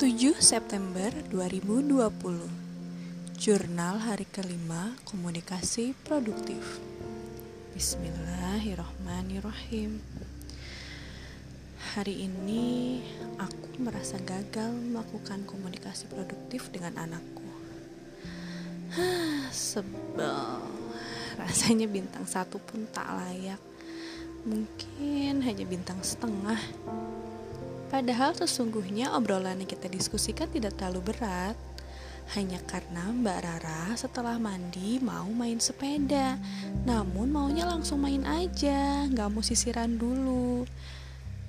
7 September 2020 Jurnal hari kelima Komunikasi Produktif. Bismillahirrohmanirrohim Hari ini aku merasa gagal melakukan komunikasi produktif dengan anakku. Sebel. Rasanya bintang satu pun tak layak. Mungkin hanya bintang setengah Padahal sesungguhnya obrolan yang kita diskusikan tidak terlalu berat. Hanya karena Mbak Rara setelah mandi mau main sepeda. Namun maunya langsung main aja, nggak mau sisiran dulu.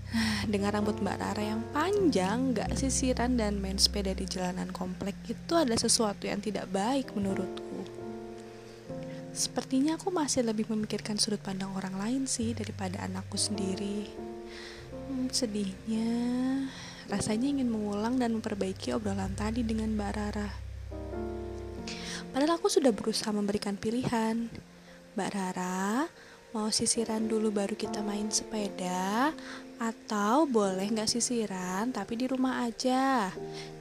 Dengan rambut Mbak Rara yang panjang, nggak sisiran dan main sepeda di jalanan komplek itu ada sesuatu yang tidak baik menurutku. Sepertinya aku masih lebih memikirkan sudut pandang orang lain sih daripada anakku sendiri Sedihnya, rasanya ingin mengulang dan memperbaiki obrolan tadi dengan Mbak Rara. Padahal aku sudah berusaha memberikan pilihan. Mbak Rara, mau sisiran dulu baru kita main sepeda atau boleh nggak sisiran tapi di rumah aja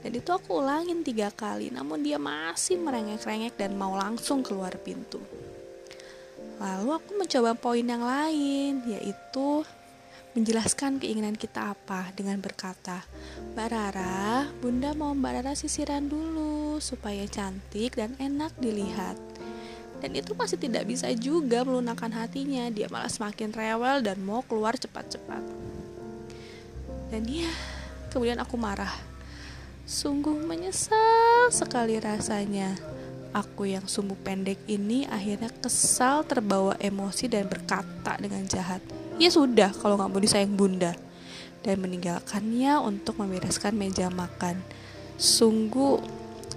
dan itu aku ulangin tiga kali namun dia masih merengek-rengek dan mau langsung keluar pintu lalu aku mencoba poin yang lain yaitu menjelaskan keinginan kita apa dengan berkata, Mbak Rara, Bunda mau Mbak Rara sisiran dulu supaya cantik dan enak dilihat. Dan itu masih tidak bisa juga melunakkan hatinya, dia malah semakin rewel dan mau keluar cepat-cepat. Dan ya, kemudian aku marah. Sungguh menyesal sekali rasanya. Aku yang sumbu pendek ini akhirnya kesal terbawa emosi dan berkata dengan jahat ya sudah kalau nggak mau disayang bunda. Dan meninggalkannya untuk membereskan meja makan. Sungguh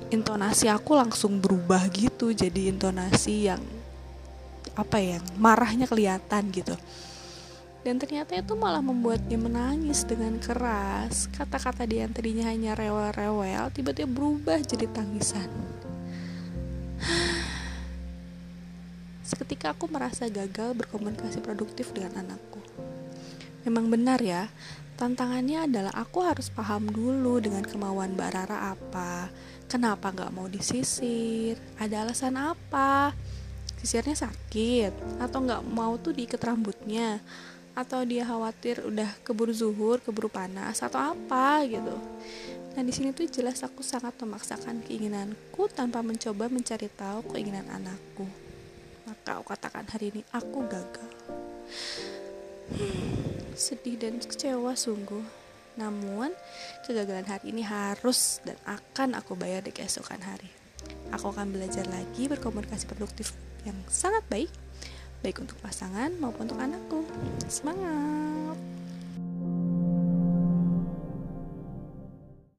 intonasi aku langsung berubah gitu. Jadi intonasi yang apa ya marahnya kelihatan gitu. Dan ternyata itu malah membuat dia menangis dengan keras. Kata-kata dia yang tadinya hanya rewel-rewel tiba-tiba berubah jadi tangisan Seketika aku merasa gagal berkomunikasi produktif dengan anakku. Memang benar ya, tantangannya adalah aku harus paham dulu dengan kemauan Mbak Rara apa. Kenapa nggak mau disisir? Ada alasan apa? Sisirnya sakit? Atau nggak mau tuh diikat rambutnya? Atau dia khawatir udah keburu zuhur, keburu panas? Atau apa gitu? Nah di sini tuh jelas aku sangat memaksakan keinginanku tanpa mencoba mencari tahu keinginan anakku maka aku katakan hari ini aku gagal. sedih dan kecewa sungguh. Namun, kegagalan hari ini harus dan akan aku bayar di keesokan hari. Aku akan belajar lagi berkomunikasi produktif yang sangat baik, baik untuk pasangan maupun untuk anakku. Semangat!